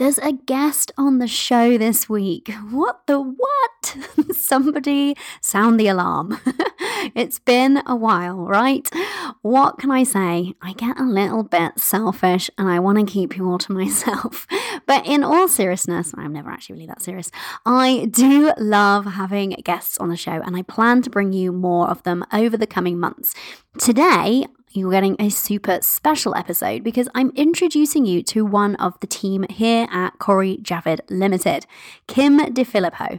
there's a guest on the show this week. What the what? Somebody sound the alarm. it's been a while, right? What can I say? I get a little bit selfish and I want to keep you all to myself. But in all seriousness, I'm never actually really that serious. I do love having guests on the show and I plan to bring you more of them over the coming months. Today, you're getting a super special episode because I'm introducing you to one of the team here at Cori Javid Limited, Kim DiFillippo.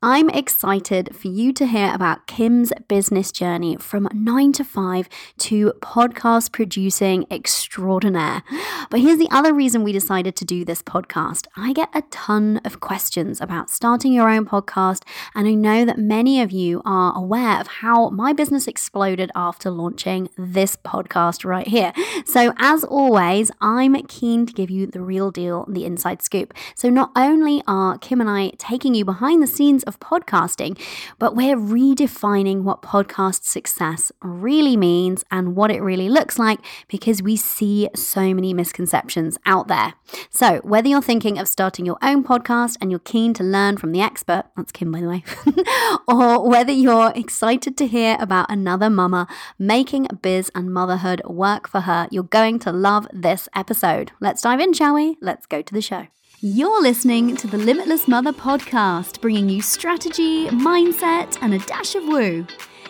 I'm excited for you to hear about Kim's business journey from nine to five to podcast producing extraordinaire. But here's the other reason we decided to do this podcast. I get a ton of questions about starting your own podcast, and I know that many of you are aware of how my business exploded after launching this podcast right here. So, as always, I'm keen to give you the real deal, the inside scoop. So, not only are Kim and I taking you behind the scenes of podcasting, but we're redefining what podcast success really means and what it really looks like because we see so many misconceptions out there. So, whether you're thinking of starting your own podcast and you're keen to learn from the expert, that's Kim, by the way, or whether you're excited to hear about another mama making biz and motherhood work for her, you're going to love this episode. Let's dive in, shall we? Let's go to the show. You're listening to the Limitless Mother podcast, bringing you strategy, mindset, and a dash of woo.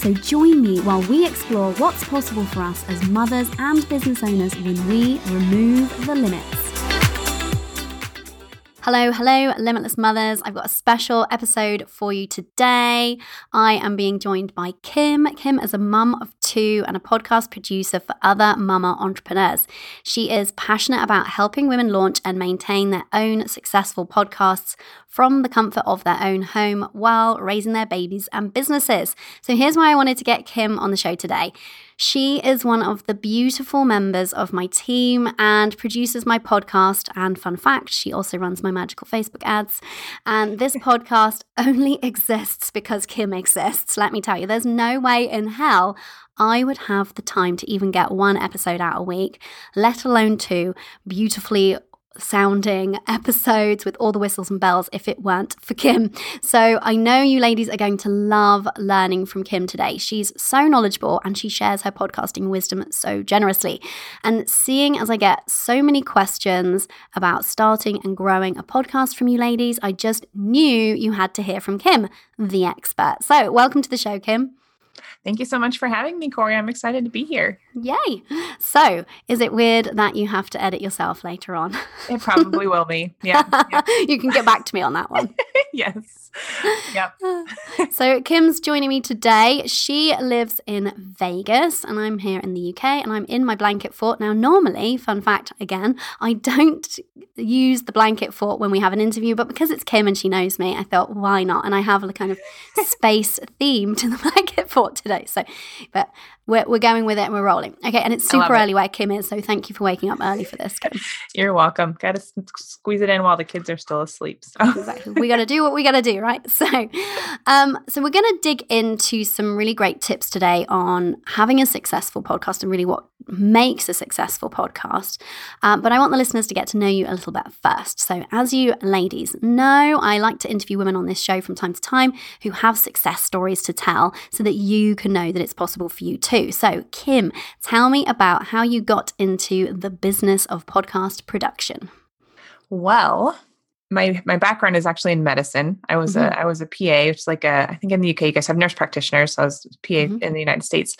So join me while we explore what's possible for us as mothers and business owners when we remove the limits. Hello, hello, Limitless Mothers. I've got a special episode for you today. I am being joined by Kim. Kim is a mum of two and a podcast producer for other mama entrepreneurs. She is passionate about helping women launch and maintain their own successful podcasts from the comfort of their own home while raising their babies and businesses. So here's why I wanted to get Kim on the show today. She is one of the beautiful members of my team and produces my podcast. And fun fact, she also runs my magical Facebook ads. And this podcast only exists because Kim exists. Let me tell you, there's no way in hell I would have the time to even get one episode out a week, let alone two beautifully sounding episodes with all the whistles and bells if it weren't for Kim. So I know you ladies are going to love learning from Kim today. She's so knowledgeable and she shares her podcasting wisdom so generously. And seeing as I get so many questions about starting and growing a podcast from you ladies, I just knew you had to hear from Kim, the expert. So welcome to the show, Kim. Thank you so much for having me, Cori. I'm excited to be here. Yay. So, is it weird that you have to edit yourself later on? It probably will be. Yeah. yeah. you can get back to me on that one. yes. Yep. Uh, so, Kim's joining me today. She lives in Vegas and I'm here in the UK and I'm in my blanket fort. Now, normally, fun fact again, I don't use the blanket fort when we have an interview, but because it's Kim and she knows me, I thought, why not? And I have a kind of space theme to the blanket fort today. So, but we're, we're going with it and we're rolling. Okay. And it's super early it. where Kim is. So thank you for waking up early for this, Kim. You're welcome. Got to squeeze it in while the kids are still asleep. So. exactly. We got to do what we got to do, right? So, um, so we're going to dig into some really great tips today on having a successful podcast and really what makes a successful podcast. Um, but I want the listeners to get to know you a little bit first. So, as you ladies know, I like to interview women on this show from time to time who have success stories to tell so that you can know that it's possible for you too. So, Kim, tell me about how you got into the business of podcast production. Well, my my background is actually in medicine. I was mm-hmm. a I was a PA, which is like a I think in the UK you guys have nurse practitioners. So I was PA mm-hmm. in the United States,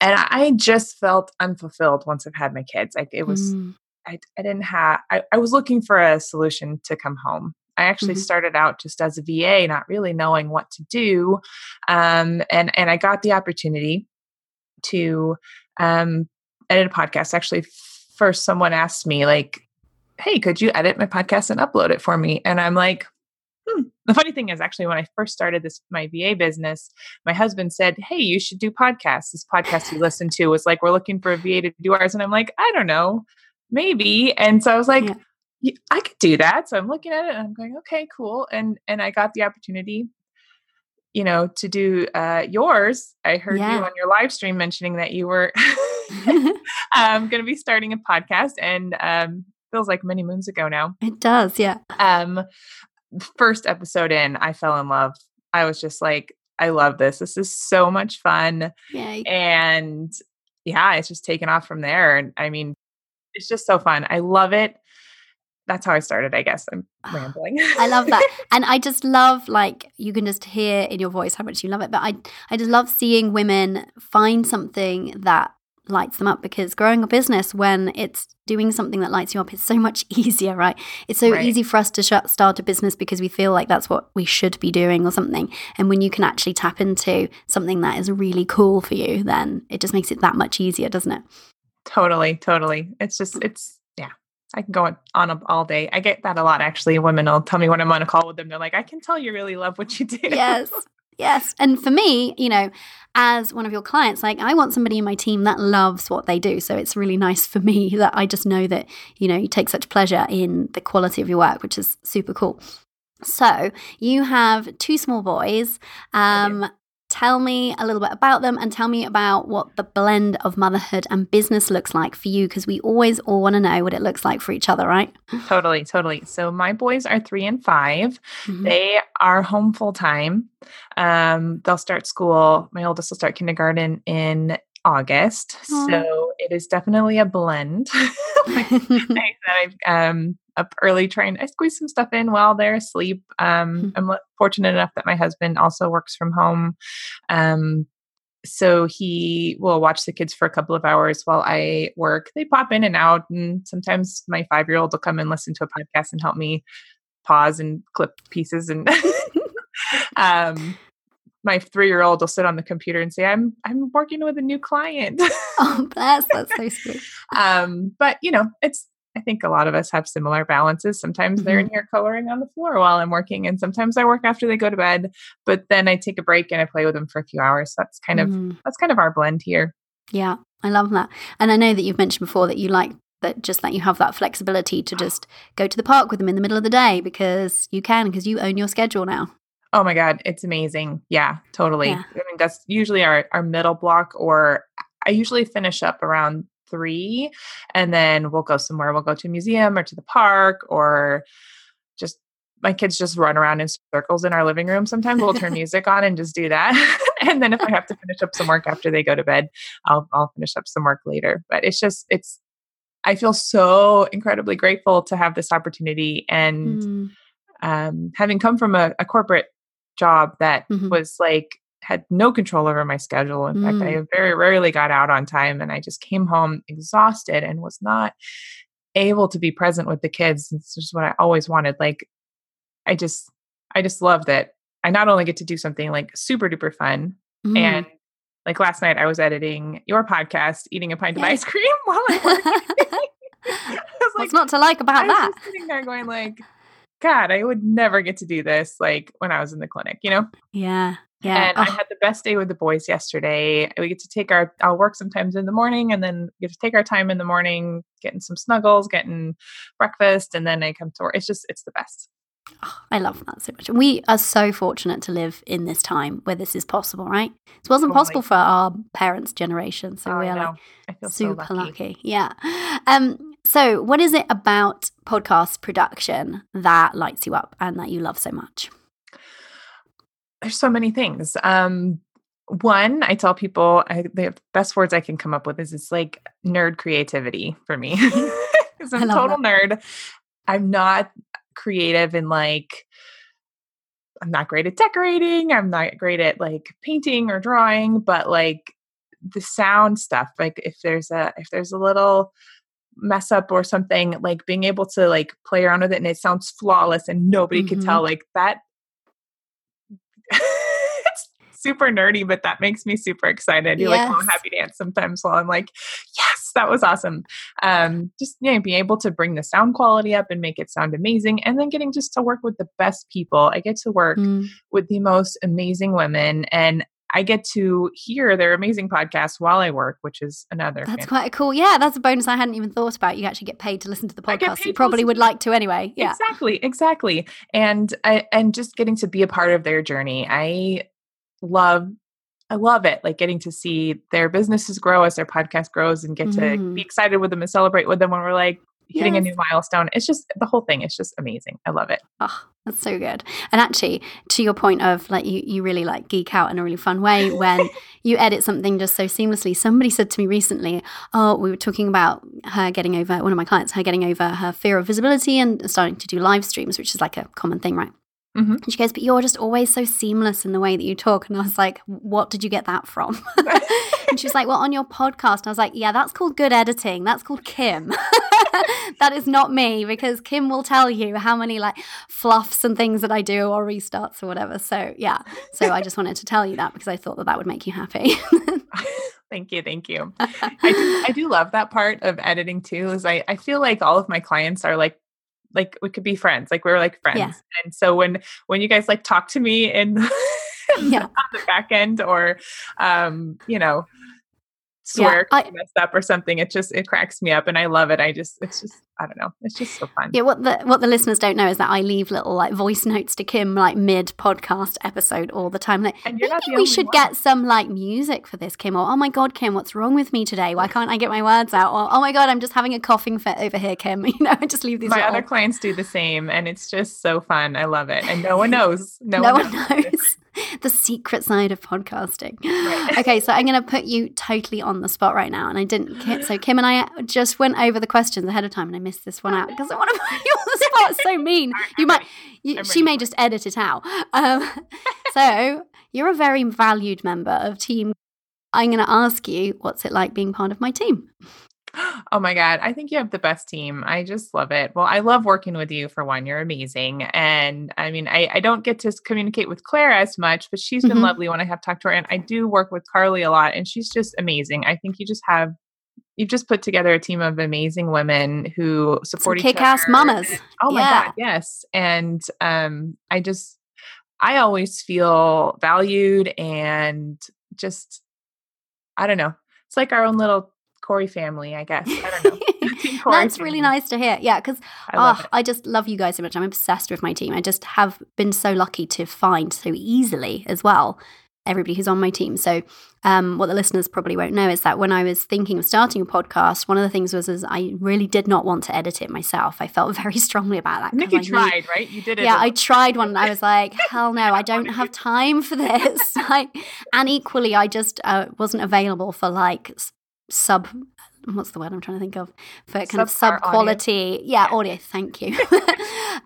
and I just felt unfulfilled once I've had my kids. Like it was, mm. I I didn't have. I, I was looking for a solution to come home. I actually mm-hmm. started out just as a VA, not really knowing what to do, um, and and I got the opportunity to um, edit a podcast. Actually, first someone asked me like hey, could you edit my podcast and upload it for me? And I'm like, hmm. The funny thing is, actually, when I first started this my VA business, my husband said, "Hey, you should do podcasts." This podcast you listened to was like, "We're looking for a VA to do ours," and I'm like, "I don't know, maybe." And so I was like, yeah. "I could do that." So I'm looking at it and I'm going, "Okay, cool." And and I got the opportunity you know, to do uh, yours. I heard yeah. you on your live stream mentioning that you were um, going to be starting a podcast, and um, feels like many moons ago now. It does, yeah. Um, first episode in, I fell in love. I was just like, I love this. This is so much fun. Yay. And yeah, it's just taken off from there. And I mean, it's just so fun. I love it that's how I started, I guess. I'm ah, rambling. I love that. And I just love like you can just hear in your voice how much you love it. But I I just love seeing women find something that lights them up because growing a business when it's doing something that lights you up is so much easier, right? It's so right. easy for us to sh- start a business because we feel like that's what we should be doing or something. And when you can actually tap into something that is really cool for you, then it just makes it that much easier, doesn't it? Totally, totally. It's just it's I can go on all day. I get that a lot actually. Women will tell me when I'm on a call with them, they're like, I can tell you really love what you do. Yes. Yes. And for me, you know, as one of your clients, like I want somebody in my team that loves what they do. So it's really nice for me that I just know that, you know, you take such pleasure in the quality of your work, which is super cool. So you have two small boys. Um, Tell me a little bit about them and tell me about what the blend of motherhood and business looks like for you because we always all want to know what it looks like for each other, right? Totally, totally. So my boys are three and 5 mm-hmm. They are home full time. Um, they'll start school. My oldest will start kindergarten in August. Aww. So it is definitely a blend. like I've um, up early trying I squeeze some stuff in while they're asleep. Um, mm-hmm. I'm fortunate enough that my husband also works from home. Um, so he will watch the kids for a couple of hours while I work. They pop in and out, and sometimes my five year old will come and listen to a podcast and help me pause and clip pieces. And um, my three year old will sit on the computer and say, "I'm I'm working with a new client." oh, that's that's so sweet. um, but you know, it's I think a lot of us have similar balances. Sometimes mm-hmm. they're in here coloring on the floor while I'm working, and sometimes I work after they go to bed. But then I take a break and I play with them for a few hours. That's kind mm-hmm. of that's kind of our blend here. Yeah, I love that. And I know that you've mentioned before that you like that just that you have that flexibility to just go to the park with them in the middle of the day because you can because you own your schedule now. Oh my god, it's amazing. Yeah, totally. Yeah. I mean that's usually our our middle block or I usually finish up around three and then we'll go somewhere we'll go to a museum or to the park or just my kids just run around in circles in our living room sometimes we'll turn music on and just do that and then if i have to finish up some work after they go to bed i'll i'll finish up some work later but it's just it's i feel so incredibly grateful to have this opportunity and mm. um, having come from a, a corporate job that mm-hmm. was like had no control over my schedule. In mm. fact, I mm. very rarely got out on time and I just came home exhausted and was not able to be present with the kids. It's just what I always wanted. Like I just I just love that I not only get to do something like super duper fun mm. and like last night I was editing your podcast, eating a pint of ice cream while I'm working. What's not to like about that? sitting there going like, God, I would never get to do this like when I was in the clinic, you know? Yeah. Yeah. And oh. I had the best day with the boys yesterday. We get to take our, I'll work sometimes in the morning and then get to take our time in the morning, getting some snuggles, getting breakfast, and then I come to work. It's just, it's the best. Oh, I love that so much. And We are so fortunate to live in this time where this is possible, right? It wasn't totally. possible for our parents' generation. So oh, we are like super so lucky. lucky. Yeah. Um, so, what is it about podcast production that lights you up and that you love so much? There's so many things. Um, one, I tell people I, the best words I can come up with is it's like nerd creativity for me. Because I'm a total that. nerd. I'm not creative in like I'm not great at decorating. I'm not great at like painting or drawing, but like the sound stuff, like if there's a if there's a little mess up or something, like being able to like play around with it and it sounds flawless and nobody mm-hmm. can tell, like that super nerdy, but that makes me super excited. You're yes. like, oh, happy dance sometimes while I'm like, yes, that was awesome. Um, just yeah, being able to bring the sound quality up and make it sound amazing. And then getting just to work with the best people. I get to work mm. with the most amazing women. And I get to hear their amazing podcast while I work, which is another. That's quite a cool. Yeah, that's a bonus I hadn't even thought about. You actually get paid to listen to the podcast. You probably would like to anyway. Yeah, exactly, exactly. And I, and just getting to be a part of their journey. I love. I love it, like getting to see their businesses grow as their podcast grows, and get mm. to be mm. excited with them and celebrate with them when we're like, hitting yes. a new milestone. It's just the whole thing. It's just amazing. I love it. Oh, that's so good. And actually, to your point of like you, you really like geek out in a really fun way when you edit something just so seamlessly. Somebody said to me recently, "Oh, we were talking about her getting over one of my clients, her getting over her fear of visibility and starting to do live streams, which is like a common thing, right?" Mm-hmm. And she goes, But you're just always so seamless in the way that you talk. And I was like, What did you get that from? and she's like, Well, on your podcast. And I was like, Yeah, that's called good editing. That's called Kim. that is not me because Kim will tell you how many like fluffs and things that I do or restarts or whatever. So, yeah. So I just wanted to tell you that because I thought that that would make you happy. Thank you, thank you. I do, I do love that part of editing too. Is I, I feel like all of my clients are like like we could be friends like we were like friends yeah. and so when when you guys like talk to me in yeah. on the back end or um you know swear yeah, I, messed up or something it just it cracks me up and i love it i just it's just i don't know it's just so fun yeah what the what the listeners don't know is that i leave little like voice notes to kim like mid podcast episode all the time like maybe we should one. get some like music for this kim or oh my god kim what's wrong with me today why can't i get my words out or oh my god i'm just having a coughing fit over here kim you know i just leave these my little... other clients do the same and it's just so fun i love it and no one knows no, no one knows, knows. the secret side of podcasting. Right. Okay, so I'm going to put you totally on the spot right now. And I didn't. So Kim and I just went over the questions ahead of time, and I missed this one out because I want to put you on the spot. It's so mean. You might. You, she may just edit it out. Um, so you're a very valued member of Team. I'm going to ask you, what's it like being part of my team? Oh my God. I think you have the best team. I just love it. Well, I love working with you for one. You're amazing. And I mean, I, I don't get to communicate with Claire as much, but she's been mm-hmm. lovely when I have talked to her. And I do work with Carly a lot, and she's just amazing. I think you just have you've just put together a team of amazing women who support Some each kick-ass mamas. oh my yeah. god, yes. And um, I just, I always feel valued and just, I don't know. It's like our own little Cori family, I guess. I don't know. That's family. really nice to hear. Yeah, because I, oh, I just love you guys so much. I'm obsessed with my team. I just have been so lucky to find so easily as well everybody who's on my team. So, um, what the listeners probably won't know is that when I was thinking of starting a podcast, one of the things was is I really did not want to edit it myself. I felt very strongly about that. I think you I tried, right? You did it. Yeah, I tried one. and I was like, hell no, I don't have time for this. like, and equally, I just uh, wasn't available for like sub what's the word I'm trying to think of? For kind Sub of sub quality yeah, yeah, audio thank you.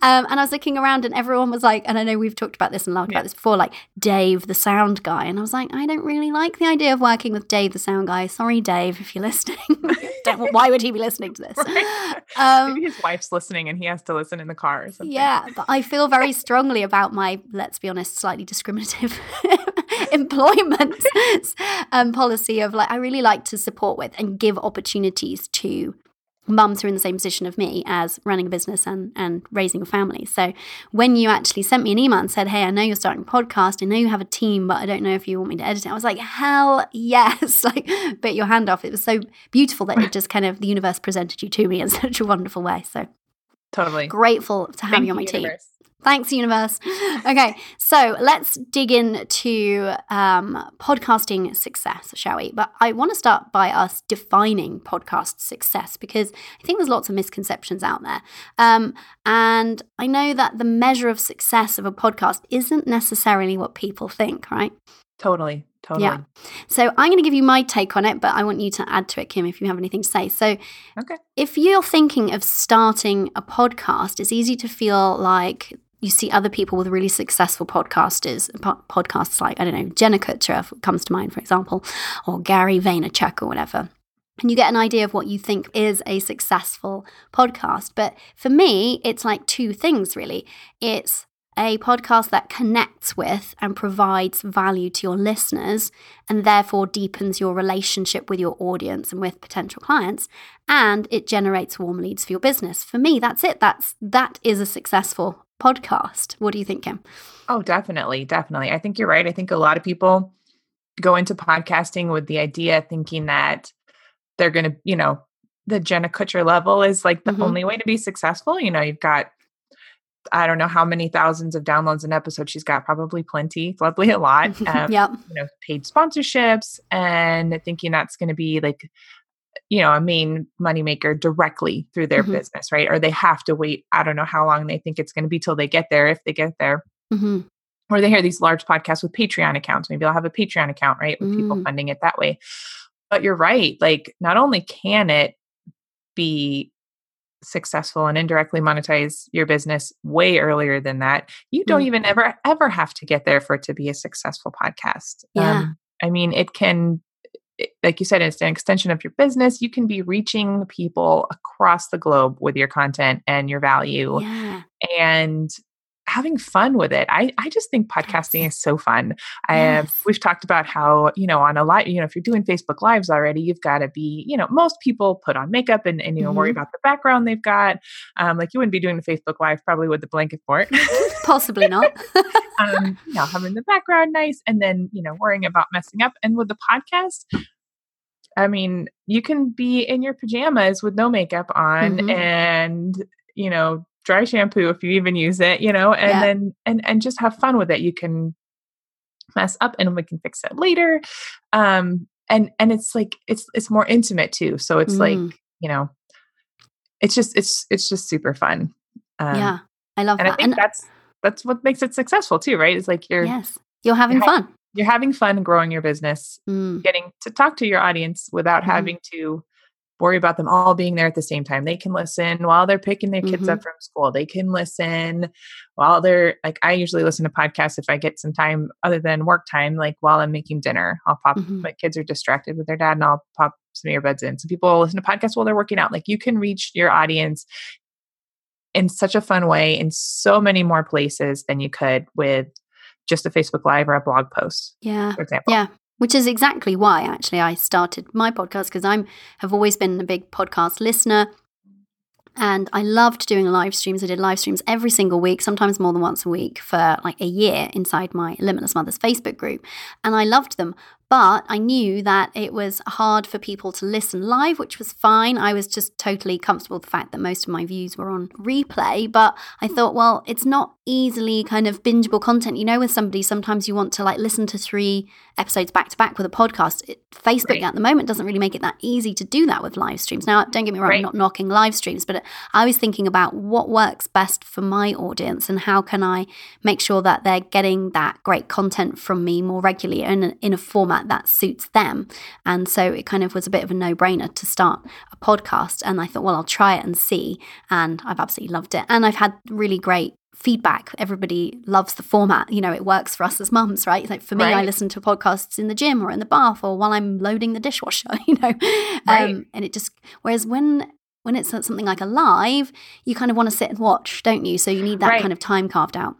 Um, and I was looking around and everyone was like and I know we've talked about this and laughed yeah. about this before like Dave the sound guy. And I was like I don't really like the idea of working with Dave the sound guy. Sorry Dave if you're listening. Why would he be listening to this? Right. um, maybe his wife's listening and he has to listen in the car yeah but I feel very strongly about my let's be honest slightly discriminative employment um, policy of like I really like to support with and give opportunities to mums who are in the same position of me as running a business and, and raising a family. So when you actually sent me an email and said, Hey, I know you're starting a podcast, I know you have a team, but I don't know if you want me to edit it. I was like, Hell yes. like bit your hand off. It was so beautiful that it just kind of the universe presented you to me in such a wonderful way. So totally grateful to have Thank you on my universe. Thanks, universe. Okay, so let's dig into um, podcasting success, shall we? But I want to start by us defining podcast success because I think there's lots of misconceptions out there. Um, and I know that the measure of success of a podcast isn't necessarily what people think, right? Totally. Totally. Yeah. So I'm going to give you my take on it, but I want you to add to it, Kim, if you have anything to say. So, okay. if you're thinking of starting a podcast, it's easy to feel like you see other people with really successful podcasters, po- podcasts like, I don't know, Jenna Kutcher comes to mind, for example, or Gary Vaynerchuk or whatever. And you get an idea of what you think is a successful podcast. But for me, it's like two things really. It's a podcast that connects with and provides value to your listeners and therefore deepens your relationship with your audience and with potential clients and it generates warm leads for your business. For me, that's it. That's that is a successful podcast. What do you think, Kim? Oh, definitely, definitely. I think you're right. I think a lot of people go into podcasting with the idea thinking that they're going to, you know, the Jenna Kutcher level is like the mm-hmm. only way to be successful. You know, you've got I don't know how many thousands of downloads an episode she's got, probably plenty, probably a lot. Um, yep. You know, paid sponsorships and thinking that's going to be like, you know, a main moneymaker directly through their mm-hmm. business, right? Or they have to wait, I don't know how long they think it's going to be till they get there, if they get there. Mm-hmm. Or they hear these large podcasts with Patreon accounts. Maybe they'll have a Patreon account, right? With mm. people funding it that way. But you're right. Like, not only can it be successful and indirectly monetize your business way earlier than that. You don't mm even ever, ever have to get there for it to be a successful podcast. Yeah. Um, I mean, it can, like you said, it's an extension of your business. You can be reaching people across the globe with your content and your value. Yeah. And having fun with it. I, I just think podcasting is so fun. I, yes. we've talked about how, you know, on a live, you know, if you're doing Facebook lives already, you've got to be, you know, most people put on makeup and, and you know, mm-hmm. worry about the background they've got. Um, like you wouldn't be doing the Facebook live probably with the blanket fort. Possibly not. um, you know, having the background nice and then, you know, worrying about messing up. And with the podcast, I mean, you can be in your pajamas with no makeup on mm-hmm. and, you know, dry shampoo if you even use it, you know, and yeah. then and and just have fun with it. You can mess up and we can fix it later. Um and and it's like it's it's more intimate too. So it's mm. like, you know, it's just it's it's just super fun. Um, yeah. I love and that. I think and that's that's what makes it successful too, right? It's like you're Yes. You're having you're fun. you're having fun growing your business, mm. getting to talk to your audience without mm. having to worry about them all being there at the same time. They can listen while they're picking their kids mm-hmm. up from school. They can listen while they're like I usually listen to podcasts if I get some time other than work time, like while I'm making dinner. I'll pop mm-hmm. my kids are distracted with their dad and I'll pop some earbuds in. Some people listen to podcasts while they're working out. Like you can reach your audience in such a fun way in so many more places than you could with just a Facebook Live or a blog post. Yeah. For example. Yeah which is exactly why actually I started my podcast because I'm have always been a big podcast listener and I loved doing live streams. I did live streams every single week, sometimes more than once a week for like a year inside my Limitless Mothers Facebook group. And I loved them. But I knew that it was hard for people to listen live, which was fine. I was just totally comfortable with the fact that most of my views were on replay. But I thought, well, it's not easily kind of bingeable content. You know, with somebody, sometimes you want to like listen to three episodes back to back with a podcast. It, Facebook right. at the moment doesn't really make it that easy to do that with live streams. Now, don't get me wrong, right. I'm not knocking live streams, but I was thinking about what works best for my audience and how can I make sure that they're getting that great content from me more regularly and in a format that suits them. And so it kind of was a bit of a no brainer to start a podcast. And I thought, well, I'll try it and see. And I've absolutely loved it. And I've had really great feedback. Everybody loves the format. You know, it works for us as mums, right? Like for me, right. I listen to podcasts in the gym or in the bath or while I'm loading the dishwasher, you know. Right. Um, and it just whereas when when it's something like a live, you kind of want to sit and watch, don't you? So you need that right. kind of time carved out.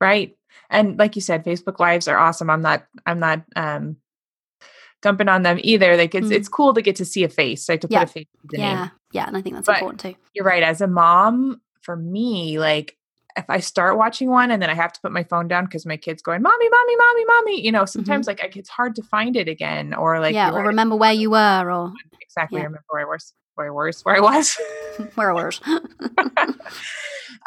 Right and like you said facebook lives are awesome i'm not i'm not um dumping on them either like it's mm. it's cool to get to see a face like to yeah. put a face to yeah name. yeah and i think that's but important too you're right as a mom for me like if I start watching one and then I have to put my phone down because my kid's going, mommy, mommy, mommy, mommy, you know, sometimes mm-hmm. like it's hard to find it again or like, yeah, or right, remember where you were or exactly yeah. remember where I was, where I was, where I was, where I was.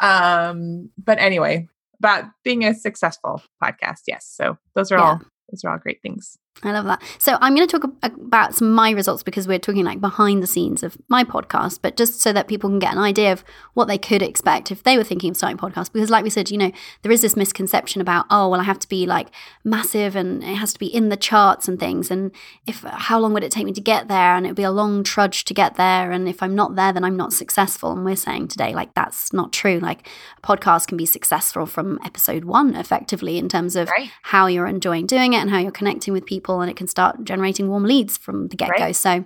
um, but anyway, about being a successful podcast. Yes. So those are yeah. all those are all great things. I love that. So I'm going to talk about some of my results because we're talking like behind the scenes of my podcast, but just so that people can get an idea of what they could expect if they were thinking of starting a podcast. Because like we said, you know, there is this misconception about, oh, well, I have to be like massive and it has to be in the charts and things. And if how long would it take me to get there? And it would be a long trudge to get there. And if I'm not there, then I'm not successful. And we're saying today, like that's not true. Like a podcast can be successful from episode one, effectively, in terms of right. how you're enjoying doing it and how you're connecting with people people and it can start generating warm leads from the get go. Right. So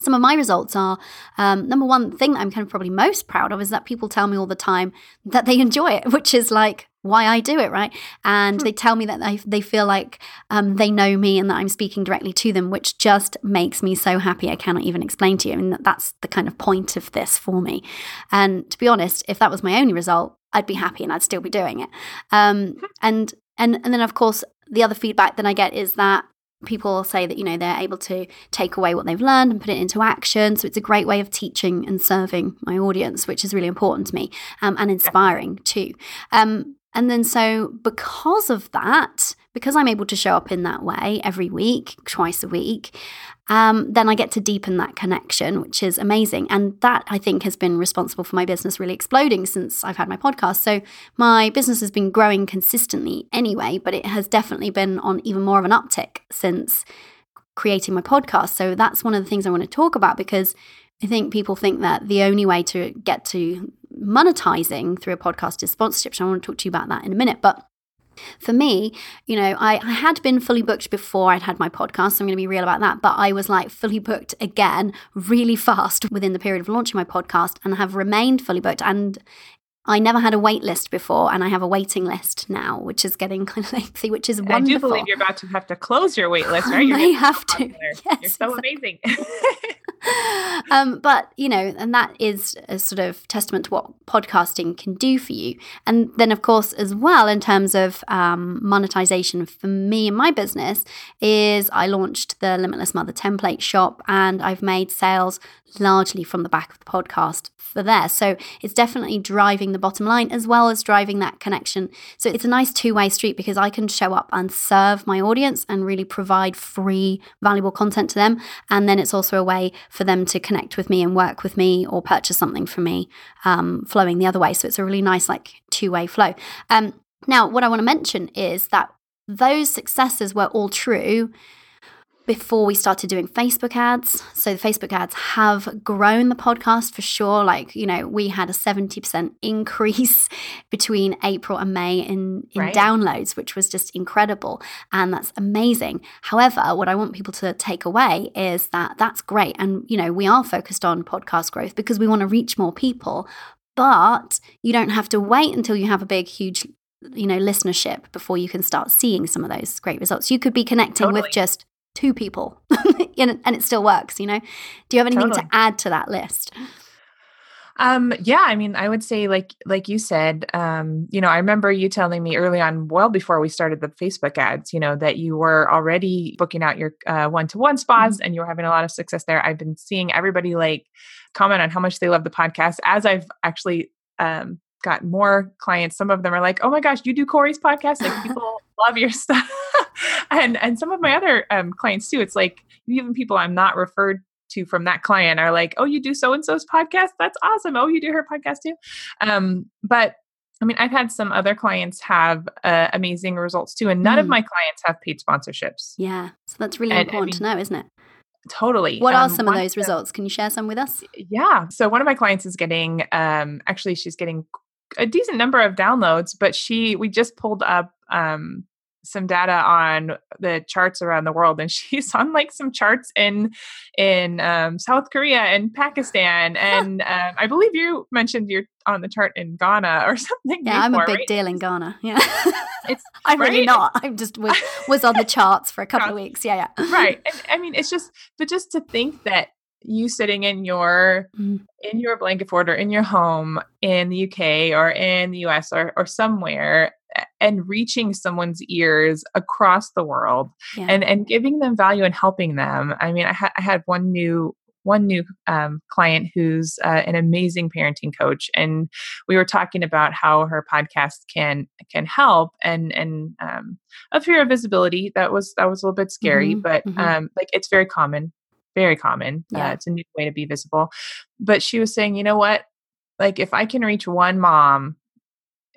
some of my results are um, number one thing that I'm kind of probably most proud of is that people tell me all the time that they enjoy it, which is like why I do it, right? And hmm. they tell me that they, they feel like um, they know me and that I'm speaking directly to them, which just makes me so happy. I cannot even explain to you. I mean, that's the kind of point of this for me. And to be honest, if that was my only result, I'd be happy and I'd still be doing it. Um, hmm. and and and then of course the other feedback that I get is that people say that you know they're able to take away what they've learned and put it into action. So it's a great way of teaching and serving my audience which is really important to me um, and inspiring too. Um, and then so because of that because i'm able to show up in that way every week twice a week um, then I get to deepen that connection, which is amazing. And that I think has been responsible for my business really exploding since I've had my podcast. So my business has been growing consistently anyway, but it has definitely been on even more of an uptick since creating my podcast. So that's one of the things I want to talk about because I think people think that the only way to get to monetizing through a podcast is sponsorships. I want to talk to you about that in a minute. But for me, you know, I, I had been fully booked before I'd had my podcast. So I'm going to be real about that. But I was like fully booked again really fast within the period of launching my podcast and have remained fully booked. And I never had a wait list before, and I have a waiting list now, which is getting kind of lengthy, which is wonderful. I do believe you're about to have to close your wait list, right? You may have to. Yes, you're so exactly. amazing. um, but you know, and that is a sort of testament to what podcasting can do for you. And then, of course, as well, in terms of um, monetization for me and my business, is I launched the Limitless Mother template shop, and I've made sales largely from the back of the podcast for there. So it's definitely driving the bottom line as well as driving that connection. So it's a nice two way street because I can show up and serve my audience and really provide free, valuable content to them. And then it's also a way for them to connect with me and work with me or purchase something from me, um, flowing the other way. So it's a really nice, like, two way flow. Um, now, what I want to mention is that those successes were all true before we started doing Facebook ads. So the Facebook ads have grown the podcast for sure. Like, you know, we had a 70% increase between April and May in, in right. downloads, which was just incredible. And that's amazing. However, what I want people to take away is that that's great. And, you know, we are focused on podcast growth because we want to reach more people. But you don't have to wait until you have a big, huge you know listenership before you can start seeing some of those great results you could be connecting totally. with just two people and it still works you know? Do you have anything totally. to add to that list? Um yeah i mean i would say like like you said um you know i remember you telling me early on well before we started the facebook ads you know that you were already booking out your uh, one-to-one spots mm-hmm. and you were having a lot of success there. I've been seeing everybody like comment on how much they love the podcast. As i've actually um got more clients some of them are like oh my gosh you do cori's podcast? Like people love your stuff and and some of my other um, clients too. It's like even people I'm not referred to from that client are like, "Oh, you do so and so's podcast? That's awesome! Oh, you do her podcast too." Um, but I mean, I've had some other clients have uh, amazing results too, and none mm. of my clients have paid sponsorships. Yeah, so that's really and, important I mean, to know, isn't it? Totally. What um, are some of those results? Can you share some with us? Yeah. So one of my clients is getting, um, actually, she's getting a decent number of downloads, but she, we just pulled up um, some data on the charts around the world and she's on like some charts in in um, south korea and pakistan and um, i believe you mentioned you're on the chart in ghana or something yeah before, i'm a big right? deal in ghana yeah it's i'm right? really not i'm just was, was on the charts for a couple of weeks yeah yeah right and, i mean it's just but just to think that you sitting in your mm. in your blanket fort or in your home in the UK or in the US or or somewhere and reaching someone's ears across the world yeah. and and giving them value and helping them. I mean, I, ha- I had one new one new um, client who's uh, an amazing parenting coach and we were talking about how her podcast can can help and and um, a fear of visibility that was that was a little bit scary mm-hmm, but mm-hmm. Um, like it's very common very common. Uh, yeah. Uh, it's a new way to be visible. But she was saying, you know what? Like if I can reach one mom,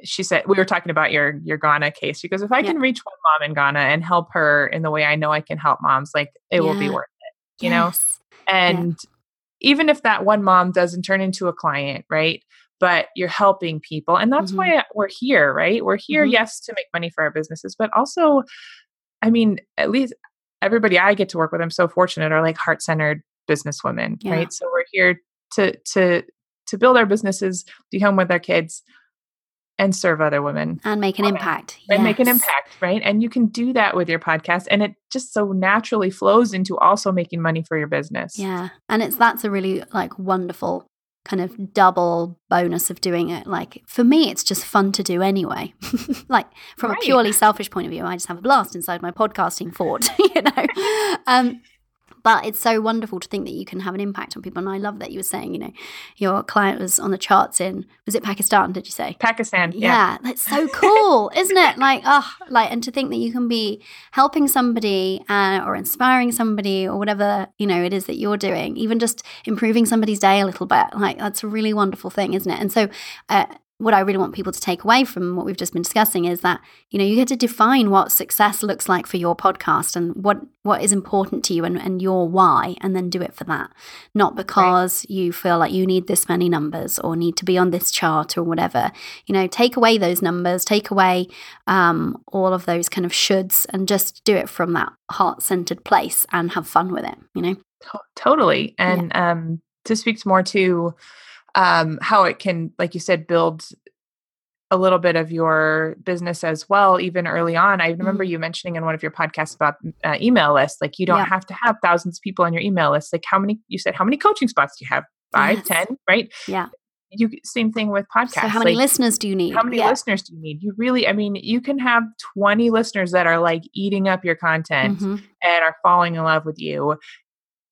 she said we were talking about your your Ghana case. She goes, if I yeah. can reach one mom in Ghana and help her in the way I know I can help moms, like it yeah. will be worth it. You yes. know? And even if that one mom doesn't turn into a client, right? But you're helping people. And that's mm-hmm. why we're here, right? We're here, mm-hmm. yes, to make money for our businesses, but also I mean, at least everybody I get to work with, I'm so fortunate, are like heart centered businesswomen, yeah. right? So we're here to to to build our businesses, be home with our kids, and serve other women and make an impact and yes. make an impact right and you can do that with your podcast and it just so naturally flows into also making money for your business yeah and it's that's a really like wonderful kind of double bonus of doing it. Like for me it's just fun to do anyway. Like from right. a purely selfish point of view i just have a blast inside my podcasting fort you know? Um but it's so wonderful to think that you can have an impact on people. And I love that you were saying, you know, your client was on the charts in was it Pakistan? Did you say Pakistan? Yeah, yeah that's so cool, isn't it? Like, oh, like, and to think that you can be helping somebody uh, or inspiring somebody or whatever you know it is that you're doing, even just improving somebody's day a little bit. Like, that's a really wonderful thing, isn't it? And so, uh, what I really want people to take away from what we've just been discussing is that you know you get to define what success looks like for your podcast and what what is important to you and, and your why and then do it for that not because right. you feel like you need this many numbers or need to be on this chart or whatever you know take away those numbers take away um, all of those kind of shoulds and just do it from that heart-centered place and have fun with it you know totally and yeah. um to speak more to um, how it can, like you said, build a little bit of your business as well, even early on. I remember mm-hmm. you mentioning in one of your podcasts about uh, email lists, like you don't yeah. have to have thousands of people on your email list. Like how many, you said, how many coaching spots do you have? Five, yes. ten, right? Yeah. You same thing with podcasts. So how many like, listeners do you need? How many yeah. listeners do you need? You really, I mean, you can have 20 listeners that are like eating up your content mm-hmm. and are falling in love with you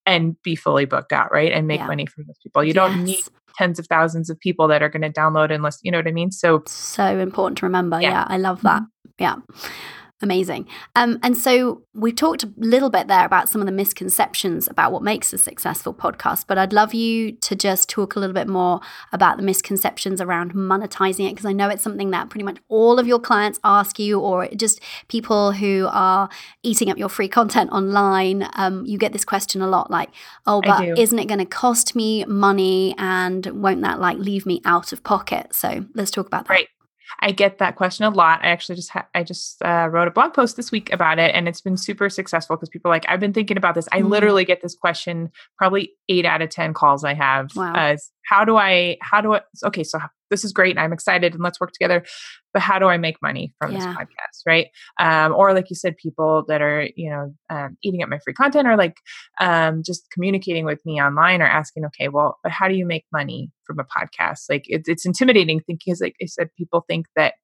and be fully booked out, right? And make yeah. money from those people. You yes. don't need tens of thousands of people that are going to download and listen. You know what I mean? So, so important to remember. Yeah, yeah I love that. Mm-hmm. Yeah. Amazing. Um, and so we talked a little bit there about some of the misconceptions about what makes a successful podcast, but I'd love you to just talk a little bit more about the misconceptions around monetizing it, because I know it's something that pretty much all of your clients ask you, or just people who are eating up your free content online. Um, you get this question a lot like, oh, but isn't it going to cost me money? And won't that like leave me out of pocket? So let's talk about that. Right. I get that question a lot. I actually just ha- I just uh, wrote a blog post this week about it, and it's been super successful because people are like, I've been thinking about this. I mm-hmm. literally get this question probably eight out of ten calls I have. Wow. Uh, how do I? How do I? Okay, so this is great and I'm excited and let's work together. But how do I make money from yeah. this podcast? Right. Um, or like you said, people that are, you know, um, eating up my free content or like um, just communicating with me online or asking, okay, well, but how do you make money from a podcast? Like it's, it's intimidating thinking because like I said, people think that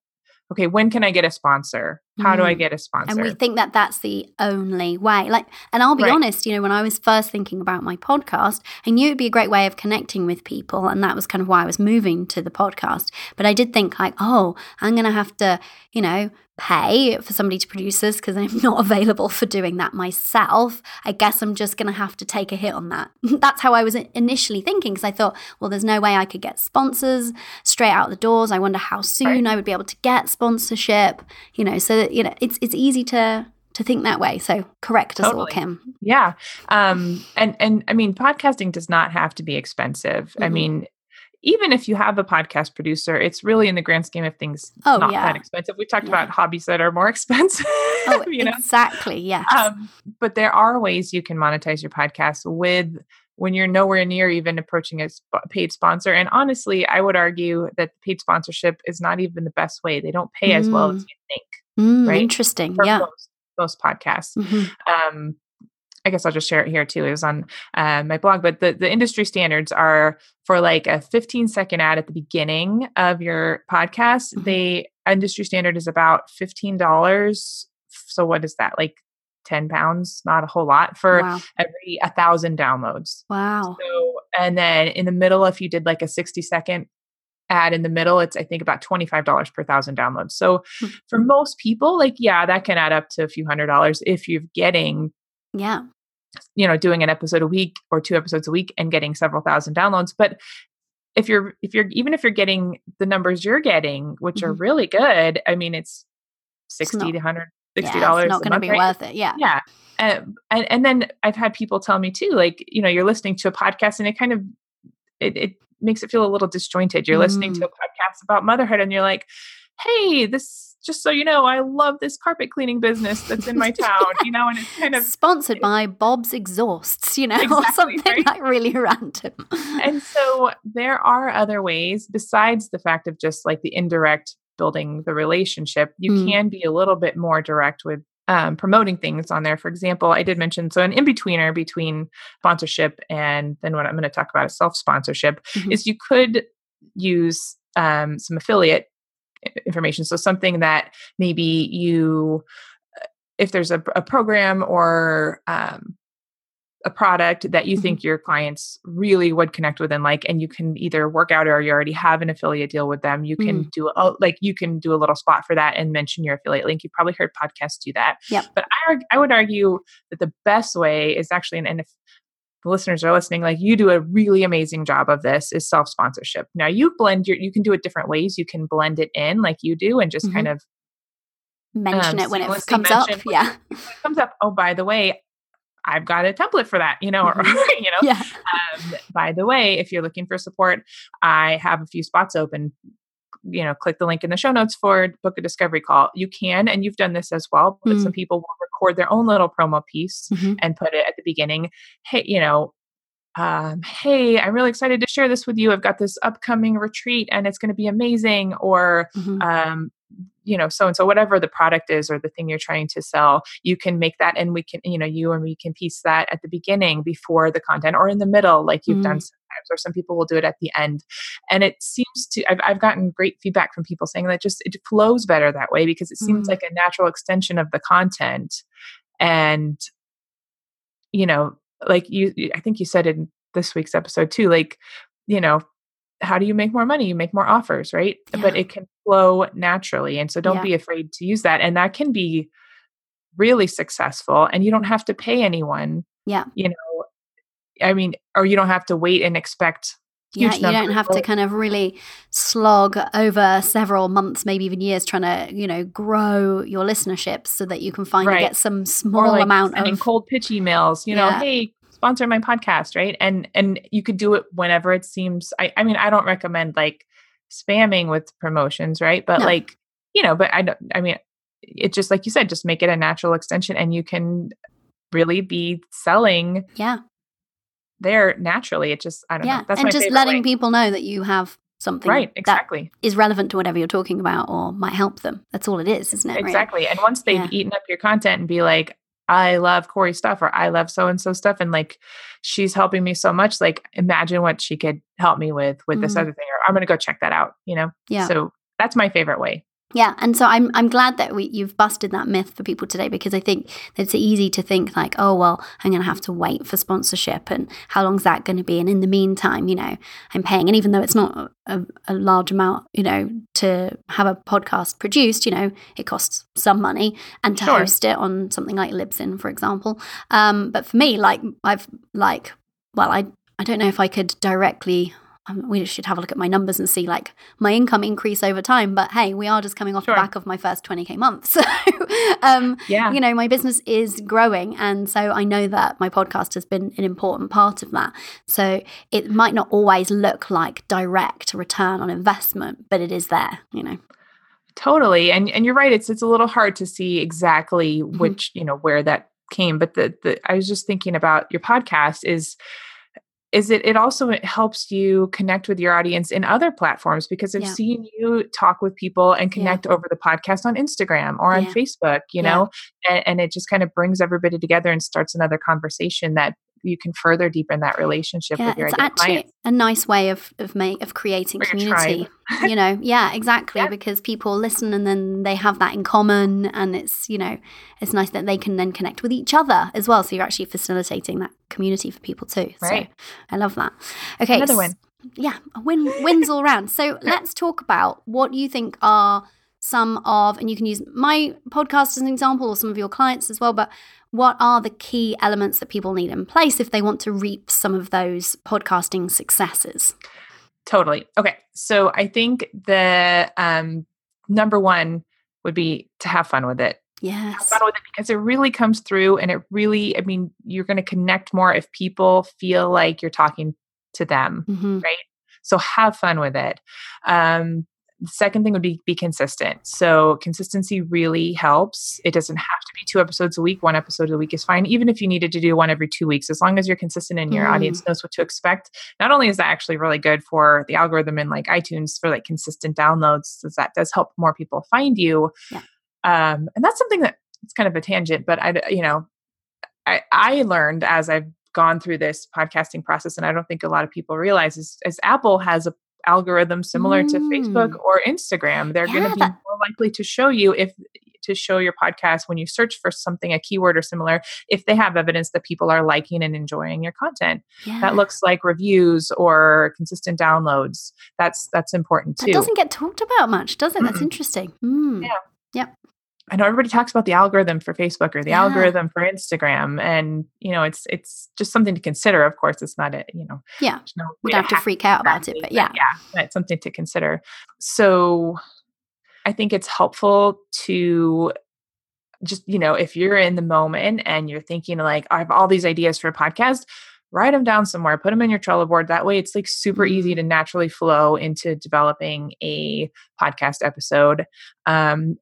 okay, when can I get a sponsor? How do I mm. get a sponsor? And we think that that's the only way. Like, and I'll be right. honest, you know, when I was first thinking about my podcast, I knew it'd be a great way of connecting with people. And that was kind of why I was moving to the podcast. But I did think, like, oh, I'm going to have to, you know, pay for somebody to produce this because I'm not available for doing that myself. I guess I'm just going to have to take a hit on that. That's how I was initially thinking because I thought, well, there's no way I could get sponsors straight out the doors. I wonder how soon. I would be able to get sponsorship, you know, so that, you know, it's it's easy to to think that way. So correct totally. us all, Kim. Yeah. Um and and I mean podcasting does not have to be expensive. Mm-hmm. I mean, even if you have a podcast producer, it's really in the grand scheme of things oh, not yeah. that expensive. We talked yeah. about hobbies that are more expensive. Oh, you know? exactly. Yes. Um, but there are ways you can monetize your podcast with when you're nowhere near even approaching a sp- paid sponsor. And honestly, I would argue that paid sponsorship is not even the best way. They don't pay mm. as well as mm. you think. Mm, right? Interesting. For yeah. Most, most podcasts. Mm-hmm. Um, I guess I'll just share it here too. It was on uh, my blog, but the, the industry standards are for like a 15 second ad at the beginning of your podcast. Mm-hmm. The industry standard is about $15. So what is that? Like 10 pounds, not a whole lot for wow. every a thousand downloads. Wow. So, and then in the middle, if you did like a 60 second ad in the middle, it's I think about $25 per thousand downloads. So mm-hmm. for most people, like, yeah, that can add up to a few hundred dollars if you're getting yeah you know doing an episode a week or two episodes a week and getting several thousand downloads but if you're if you're even if you're getting the numbers you're getting which mm-hmm. are really good i mean it's 60 it's not, to 160 dollars yeah, not going to be right? worth it yeah yeah and, and and then i've had people tell me too like you know you're listening to a podcast and it kind of it, it makes it feel a little disjointed you're mm. listening to mm. a podcast about motherhood and you're like hey this just so you know, I love this carpet cleaning business that's in my town, you know, and it's kind of sponsored by Bob's Exhausts, you know, exactly, or something right? like really random. and so there are other ways besides the fact of just like the indirect building the relationship. You mm. can be a little bit more direct with um, promoting things on there. For example, I did mention so an in betweener between sponsorship and then what I'm going to talk about is self sponsorship mm-hmm. is you could use um, some affiliate information. So something that maybe you, uh, if there's a, a program or um, a product that you mm-hmm. think your clients really would connect with and like and you can either work out or you already have an affiliate deal with them you can mm. do a, like you can do a little spot for that and mention your affiliate link you've probably heard podcasts do that yep. but I, I would argue that the best way is actually an if the listeners are listening like you do a really amazing job of this is self sponsorship now you blend your you can do it different ways you can blend it in like you do and just mm-hmm. kind of mention um, it when it comes up yeah comes up oh by the way I've got a template for that, you know, or, mm-hmm. you know, yeah. Um, by the way, if you're looking for support, I have a few spots open. You know, click the link in the show notes for book a discovery call. You can, and you've done this as well, but mm some people will record their own little promo piece mm-hmm. and put it at the beginning. Hey, you know, um, hey, I'm really excited to share this with you. I've got this upcoming retreat and it's going to be amazing. Or, mm-hmm. um, you know so and so whatever the product is or the thing you're trying to sell you can make that and we can you know you and we can piece that at the beginning before the content or in the middle like you've mm. done sometimes or some people will do it at the end and it seems to I've, I've gotten great feedback from people saying that just it flows better that way because it seems mm. like a natural extension of the content and you know like you i think you said in this week's episode too like you know how do you make more money? You make more offers, right? Yeah. But it can flow naturally. And so don't yeah. be afraid to use that. And that can be really successful. And you don't have to pay anyone. Yeah. You know, I mean, or you don't have to wait and expect. Yeah, you don't have to kind of really slog over several months, maybe even years, trying to you know grow your listenership so that you can finally right. get some small like amount of cold pitch emails. You know, hey, sponsor my podcast right and and you could do it whenever it seems i, I mean i don't recommend like spamming with promotions right but no. like you know but i don't i mean it just like you said just make it a natural extension and you can really be selling yeah there naturally it just i don't yeah. know that's and just letting way. people know that you have something right exactly is relevant to whatever you're talking about or might help them that's all it is isn't it exactly and once they've yeah. eaten up your content and be like I love Cori stuff or I love so and so stuff. And like she's helping me so much. Like imagine what she could help me with with mm. this other thing. Or I'm gonna go check that out, you know? Yeah. So that's my favorite way. Yeah, and so I'm I'm glad that we you've busted that myth for people today because I think it's easy to think like, oh well, I'm going to have to wait for sponsorship and how long's that going to be? And in the meantime, you know, I'm paying, and even though it's not a, a, large amount, you know, to have a podcast produced, you know, it costs some money, and to sure. host it on something like Libsyn, for example. Um, but for me, like I've like, well, I I don't know if I could directly um, we should have a look at my numbers and see like my income increase over time. But hey, we are just coming off sure. the back of my first 20k month. So, um, yeah, you know, my business is growing. And so I know that my podcast has been an important part of that. So it might not always look like direct return on investment, but it is there, you know. Totally. And and you're right. It's it's a little hard to see exactly mm-hmm. which, mm-hmm. you know, where that came. But the the I was just thinking about your podcast is is it it also helps you connect with your audience in other platforms because I've yeah. seen you talk with people and connect yeah. over the podcast on Instagram or on yeah. Facebook, you know, and, and, it just kind of brings everybody together and starts another conversation that you can further deepen that relationship yeah, with your it's actually clients. a nice way of of make, of creating community you know yeah exactly yeah. because people listen and then they have that in common and it's you know it's nice that they can then connect with each other as well so you're actually facilitating that community for people too right. so i love that okay another win yeah win wins all around so let's talk about what you think are some of and you can use my podcast as an example or some of your clients as well but what are the key elements that people need in place if they want to reap some of those podcasting successes? Totally. Okay. So I think the um, number one would be to have fun with it. Yes. Have fun with it because it really comes through and it really, I mean, you're going to connect more if people feel like you're talking to them, mm-hmm. right? So have fun with it. Um, the second thing would be be consistent. So consistency really helps. It doesn't have to be two episodes a week. One episode a week is fine. Even if you needed to do one every two weeks, as long as you're consistent and your mm. audience knows what to expect. Not only is that actually really good for the algorithm in like iTunes for like consistent downloads, because that does help more people find you. Yeah. Um, and that's something that it's kind of a tangent, but I, you know, I, I learned as I've gone through this podcasting process, and I don't think a lot of people realize is, is Apple has a algorithm similar mm. to Facebook mm. or Instagram. They're yeah, going to be that- more likely to show you if to show your podcast when you search for something, a keyword or similar, if they have evidence that people are liking and enjoying your content. Yeah. That looks like reviews or consistent downloads. That's that's important too. It doesn't get talked about much, does it? That's interesting. Mm. Yeah. Yep. I know everybody talks about the algorithm for Facebook or the yeah. algorithm for Instagram, and you know, it's it's just something to consider. Of course, it's not a you know, yeah, no we don't have to freak out about it, but yeah, yeah, it's something to consider. So, I think it's helpful to just you know, if you're in the moment and you're thinking like, I have all these ideas for a podcast, write them down somewhere, put them in your Trello board. That way, it's like super easy mm-hmm. to naturally flow into developing a podcast episode. Um,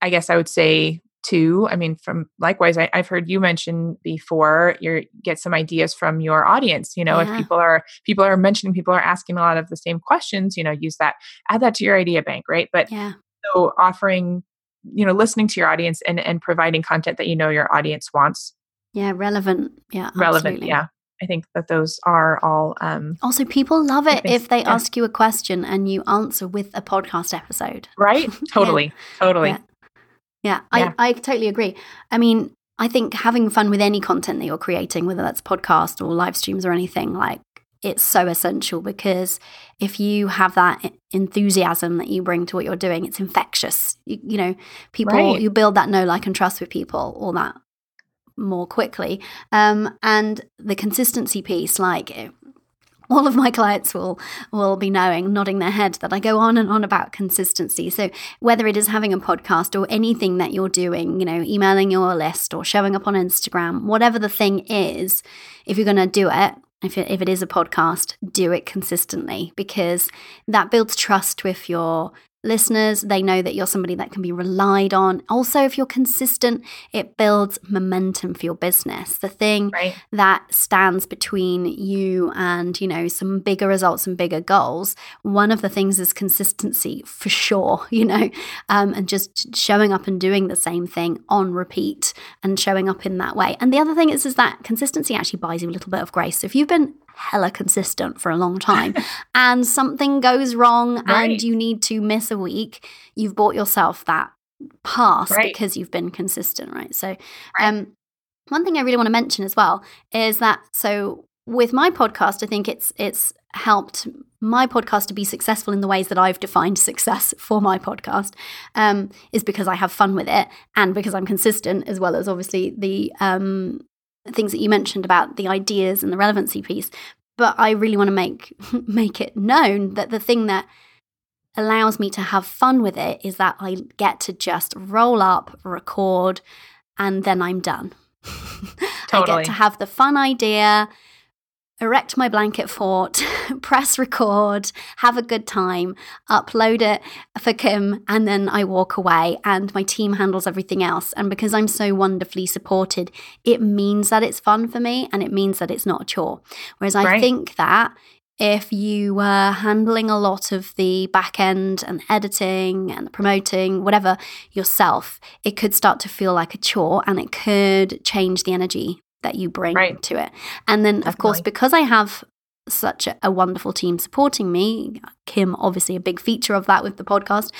I guess I would say too. I mean, from likewise, I, have heard you mention before. You get some ideas from your audience. You know, yeah. if people are people are mentioning, people are asking a lot of the same questions. You know, use that, add that to your idea bank, right? But yeah. so offering, you know, listening to your audience and and providing content that you know your audience wants. Yeah, relevant. Yeah, relevant. Absolutely. Yeah. I think that those are all. Um, also, people love it if they yeah. ask you a question and you answer with a podcast episode. Right? Totally. yeah. Totally. Yeah. Yeah, yeah. I, I totally agree. I mean, I think having fun with any content that you're creating, whether that's podcast or live streams or anything, like it's so essential because if you have that enthusiasm that you bring to what you're doing, it's infectious. You, you know, people, right. you build that know, like, and trust with people, all that more quickly. Um, and the consistency piece, like, all of my clients will will be knowing nodding their head that I go on and on about consistency. So whether it is having a podcast or anything that you're doing, you know, emailing your list or showing up on Instagram, whatever the thing is, if you're going to do it, if it, if it is a podcast, do it consistently because that builds trust with your listeners. They know that you're somebody that can be relied on. Also, if you're consistent, it builds momentum for your business. The thing right. that stands between you and, you know, some bigger results and bigger goals, one of the things is consistency for sure, you know, um, and just showing up and doing the same thing on repeat and showing up in that way. And the other thing is, is that consistency actually buys you a little bit of grace. So if you've been hella consistent for a long time and something goes wrong right. and you need to miss a week, you've bought yourself that pass right. because you've been consistent, right? So, um, one thing I really want to mention as well is that so with my podcast, I think it's it's helped my podcast to be successful in the ways that I've defined success for my podcast um, is because I have fun with it and because I'm consistent, as well as obviously the um, things that you mentioned about the ideas and the relevancy piece but i really want to make make it known that the thing that allows me to have fun with it is that i get to just roll up record and then i'm done totally. i get to have the fun idea erect my blanket fort, press record, have a good time, upload it for Kim, and then I walk away and my team handles everything else. And because I'm so wonderfully supported, it means that it's fun for me and it means that it's not a chore. Whereas right. I think that if you were handling a lot of the back end and editing and promoting, whatever yourself, it could start to feel like a chore and it could change the energy that you bring right. to it. And then, Definitely. of course, because I have such a, a, wonderful team supporting me, Kim, obviously, a big feature of that with the podcast,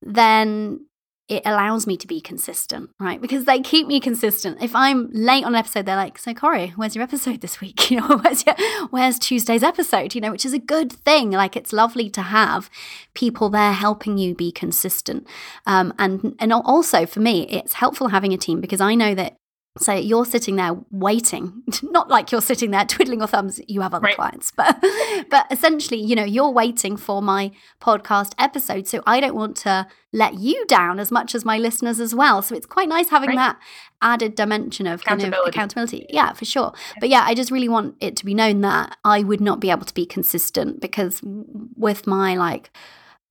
then it allows me to be consistent, right? Because they keep me consistent. If I'm late on an episode, they're like, "So, Cori, where's your episode this week? You know, where's your, where's Tuesday's episode? You know, which is a good thing. Like, it's lovely to have people there helping you be consistent. Um, and and also for me, it's helpful having a team because I know that so you're sitting there waiting, not like you're sitting there twiddling your thumbs, you have other right. clients, but but essentially, you know, you're waiting for my podcast episode. So I don't want to let you down as much as my listeners as well. So it's quite nice having right. that added dimension of kind of accountability. Yeah, for sure. But yeah, I just really want it to be known that I would not be able to be consistent because with my like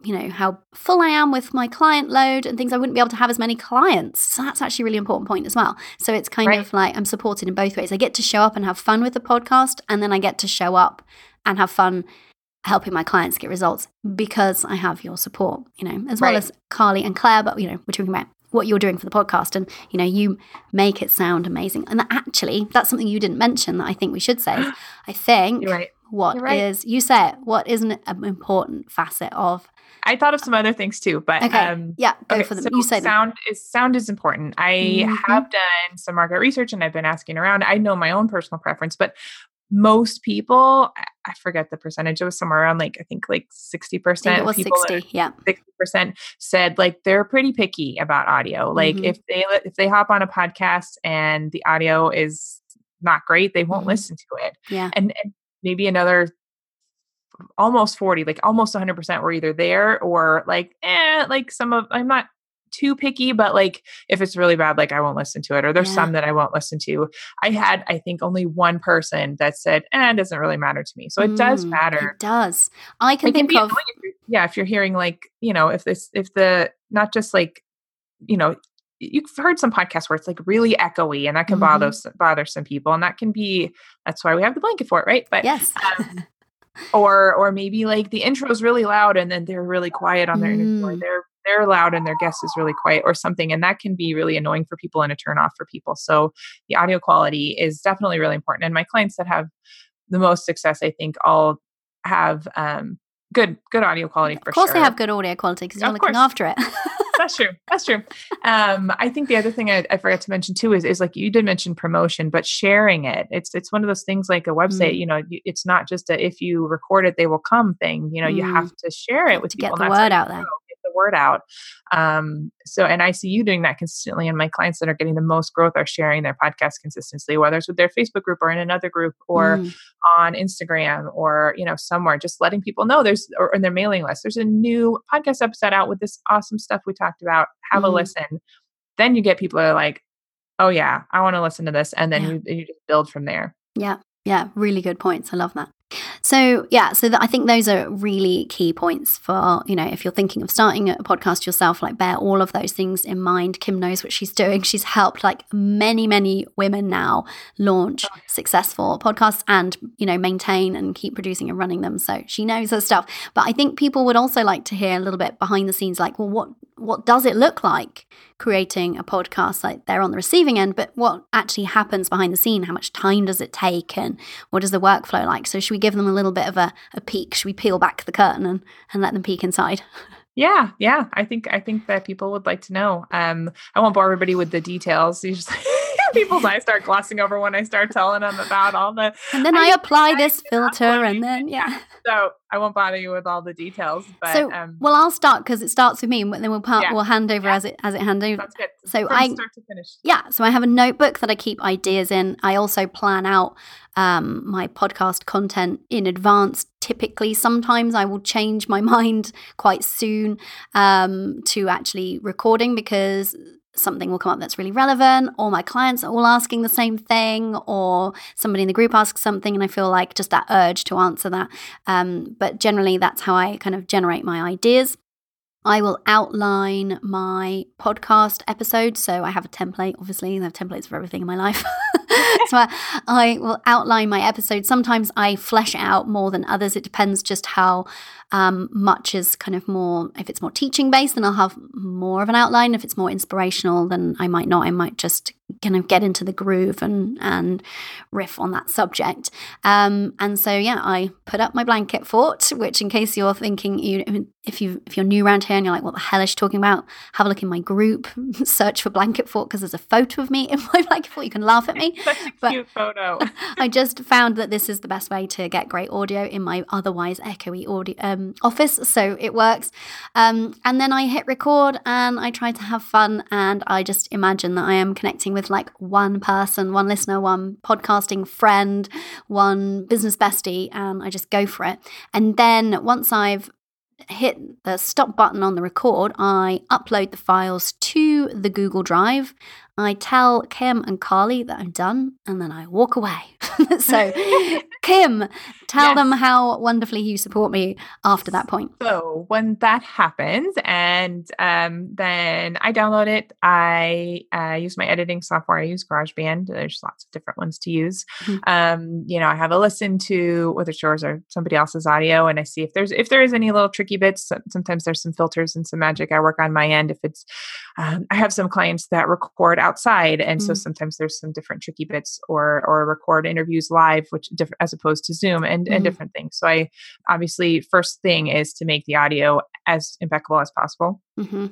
you know how full I am with my client load and things I wouldn't be able to have as many clients so that's actually a really important point as well so it's kind right. of like I'm supported in both ways I get to show up and have fun with the podcast and then I get to show up and have fun helping my clients get results because I have your support you know as right. well as Carly and Claire but you know we're talking about what you're doing for the podcast and you know you make it sound amazing and that actually that's something you didn't mention that i think we should say i think right. what right. is you say it what is an important facet of I thought of some other things too, but okay. Um, yeah, go okay, for them. So you say sound them. is sound is important. I mm-hmm. have done some market research and I've been asking around. I know my own personal preference, but most people i forget the percentage it was somewhere around like i think like 60% it was 60 yeah 60% said like they're pretty picky about audio like mm-hmm. if they if they hop on a podcast and the audio is not great they won't mm-hmm. listen to it yeah and, and maybe another almost 40 like almost 100% were either there or like eh like some of i'm not too picky, but like if it's really bad, like I won't listen to it. Or there's yeah. some that I won't listen to. I had, I think, only one person that said, eh, it doesn't really matter to me. So it mm, does matter. It does. I can it think can of if yeah, if you're hearing like, you know, if this if the not just like, you know, you've heard some podcasts where it's like really echoey and that can mm-hmm. bother bother some people and that can be that's why we have the blanket for it right but yes um, or or maybe like the intro is really loud and then they're really quiet on their mm. interview or they're they're loud and their guest is really quiet or something and that can be really annoying for people and a turn off for people so the audio quality is definitely really important and my clients that have the most success i think all have um, good good audio quality for of course sure. they have good audio quality because you're looking after it that's true that's true um, i think the other thing I, I, forgot to mention too is, is like you did mention promotion but sharing it it's it's one of those things like a website mm. you know it's not just a if you record it they will come thing you know mm. you have to share it with to people get the word out there word out. Um, so, and I see you doing that consistently. And my clients that are getting the most growth are sharing their podcast consistently, whether it's with their Facebook group or in another group or mm. on Instagram or, you know, somewhere, just letting people know there's, or in their mailing list, there's a new podcast episode out with this awesome stuff we talked about. Have mm. a listen. Then you get people that are like, oh, yeah, I want to listen to this. And then yeah. you, you just build from there. Yeah. Yeah. Really good points. I love that. So, yeah, so th- I think those are really key points for, you know, if you're thinking of starting a podcast yourself, like bear all of those things in mind. Kim knows what she's doing. She's helped like many, many women now launch oh. successful podcasts and, you know, maintain and keep producing and running them. So she knows her stuff. But I think people would also like to hear a little bit behind the scenes, like, well, what what does it look like creating a podcast like they're on the receiving end but what actually happens behind the scene how much time does it take and what is the workflow like so should we give them a little bit of a, a peek. Should we peel back the curtain and, and let them peek inside? Yeah yeah. I think i think that people would like to know. Um i won't bore everybody with the details. You just people's eyes start glossing over when I start telling them about all the. And then I, I apply this filter, and then yeah. So I won't bother you with all the details. But so, um, well, I'll start because it starts with me, and then we'll part, yeah. we'll hand over yeah. as it as it hand over. That's good. So From I start to finish. Yeah. So I have a notebook that I keep ideas in. I also plan out um, my podcast content in advance. Typically, sometimes I will change my mind quite soon um, to actually recording because something will come up that's really relevant, or my clients are all asking the same thing, or somebody in the group asks something, and I feel like just that urge to answer that. Um, but generally, that's how I kind of generate my ideas. I will outline my podcast episode. So I have a template, obviously, I have templates for everything in my life. so I, I, will outline my episodes. Sometimes I flesh out more than others. It depends just how um, much is kind of more, if it's more teaching based, then I'll have more of an outline. If it's more inspirational, then I might not. I might just kind of get into the groove and and riff on that subject. Um, and so yeah, I put up my blanket fort, which in case you're thinking you if you if you're new around here and you're like, what the hell is she talking about? Have a look in my group, search for blanket fort because there's a photo of me in my blanket fort. You can laugh at me. Such a but cute photo. I just found that this is the best way to get great audio in my otherwise echoey audio um, office, so it works. Um, and then I hit record and I try to have fun and I just imagine that I am connecting with like one person, one listener, one podcasting friend, one business bestie, and I just go for it. And then once I've hit the stop button on the record, I upload the files to the Google Drive. I tell Kim and Carly that I'm done, and then I walk away. so Kim, tell yes. them how wonderfully you support me after that point. So when that happens, and um, then I download it, I uh, use my editing software. I use GarageBand. There's lots of different ones to use. Mm-hmm. Um, you know, I have a listen to whether it's yours or somebody else's audio, and I see if there's if there is any little tricky bits. Sometimes there's some filters and some magic I work on my end. If it's, um, I have some clients that record outside, and mm-hmm. so sometimes there's some different tricky bits, or or record interviews live, which different as opposed to Zoom and, mm-hmm. and different things. So I obviously first thing is to make the audio as impeccable as possible. Mm-hmm.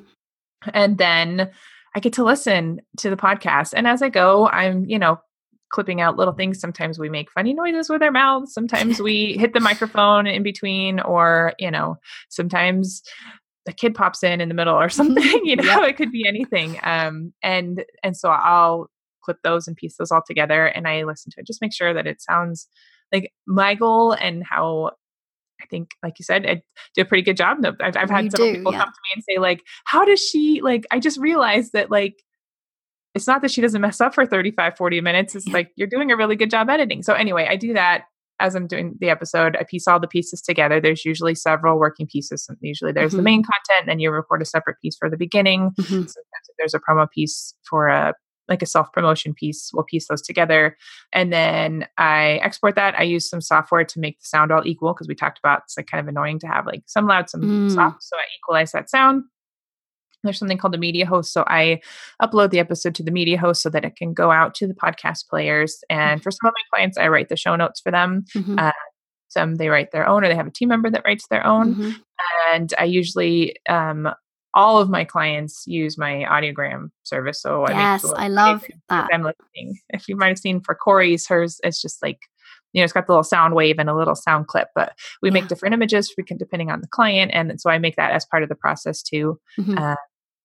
And then I get to listen to the podcast. And as I go, I'm, you know, clipping out little things. Sometimes we make funny noises with our mouths. Sometimes we hit the microphone in between, or, you know, sometimes a kid pops in in the middle or something, you know, yep. it could be anything. Um, and, and so I'll clip those and piece those all together and I listen to it. Just make sure that it sounds like my goal and how I think, like you said, I do a pretty good job. I've, I've had some people yeah. come to me and say, like, how does she, like, I just realized that, like, it's not that she doesn't mess up for 35, 40 minutes. It's yeah. like, you're doing a really good job editing. So, anyway, I do that as I'm doing the episode. I piece all the pieces together. There's usually several working pieces. Usually there's mm-hmm. the main content, and then you record a separate piece for the beginning. Mm-hmm. Sometimes there's a promo piece for a like a self promotion piece. We'll piece those together. And then I export that. I use some software to make the sound all equal because we talked about it's like kind of annoying to have like some loud, some mm. soft. So I equalize that sound. There's something called the media host. So I upload the episode to the media host so that it can go out to the podcast players. And for some of my clients, I write the show notes for them. Mm-hmm. Uh, some they write their own or they have a team member that writes their own. Mm-hmm. And I usually um, all of my clients use my audiogram service. So yes, I, I love that. I'm listening. If you might have seen for Cori's, hers, it's just like you know, it's got the little sound wave and a little sound clip, but we yeah. make different images we can, depending on the client. And so I make that as part of the process too. Mm-hmm. Uh,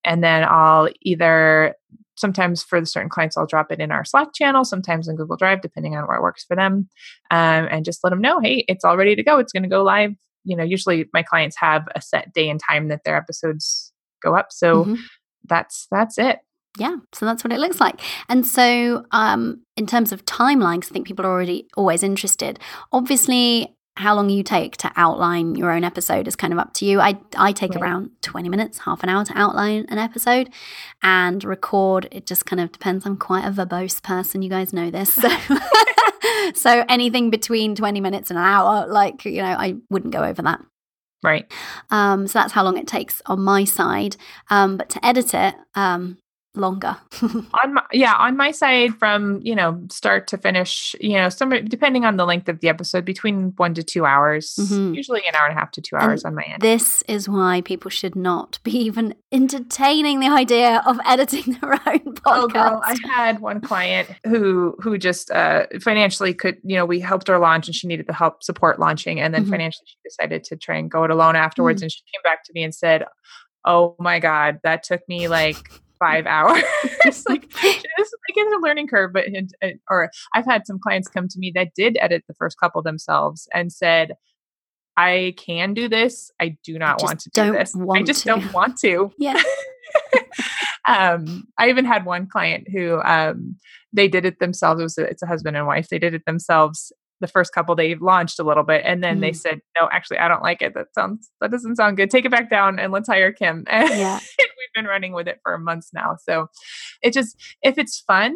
and then I'll either sometimes for the certain clients, I'll drop it in our Slack channel, sometimes in Google Drive, depending on what works for them. Um, and just let them know, hey, it's all ready to go. It's going to go live. You know, usually my clients have a set day and time that their episodes go up. So mm-hmm. that's that's it. Yeah, so that's what it looks like. And so, um, in terms of timelines, I think people are already always interested. Obviously, how long you take to outline your own episode is kind of up to you. I I take right. around 20 minutes, half an hour to outline an episode and record. It just kind of depends. I'm quite a verbose person. You guys know this. So so anything between 20 minutes and an hour, like, you know, I wouldn't go over that. Right. Um, so that's how long it takes on my side. Um, but to edit it, um, longer. on my, yeah, on my side from, you know, start to finish, you know, some depending on the length of the episode between 1 to 2 hours, mm-hmm. usually an hour and a half to 2 hours and on my end. This is why people should not be even entertaining the idea of editing their own podcast. Oh, girl, I had one client who who just uh financially could, you know, we helped her launch and she needed the help support launching and then mm-hmm. financially she decided to try and go it alone afterwards mm-hmm. and she came back to me and said, "Oh my god, that took me like five hours. like it's like it's a learning curve. But it or I've had some clients come to me that did edit the first couple themselves and said, "I can do this. I do not I want to do this. I just to. don't want to." Yeah. um, I even had one client who um, they did it themselves. It was a, it's a husband and wife. They did it themselves, the first couple they launched a little bit and then mm. they said no actually i don't like it that sounds that doesn't sound good take it back down and let's hire kim and yeah. Been running with it for months now so it just if it's fun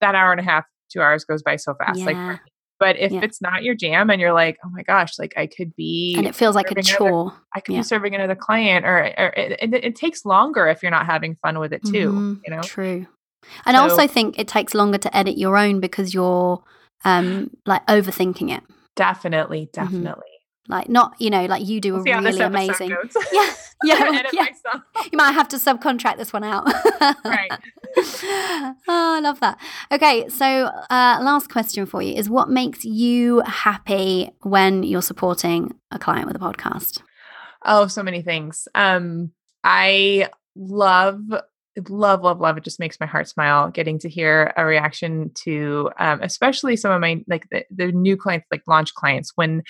that hour and a half two hours goes by so fast yeah. like but if yeah. it's not your jam and you're like oh my gosh like i could be and it feels like a chore another, i could be serving another client or, or it, it, it, takes longer if you're not having fun with it too mm-hmm. you know true and so, I also think it takes longer to edit your own because you're um, like overthinking it. Definitely, mm-hmm. definitely. Mm-hmm. Like not, you know, like you do we'll a really amazing. Yeah, yeah, yeah. You might have to subcontract this one out. right. oh, I love that. Okay, so uh, last question for you is: What makes you happy when you're supporting a client with a podcast? Oh, so many things. Um, I love love love love it just makes my heart smile getting to hear a reaction to um, especially some of my like the, the new clients like launch clients when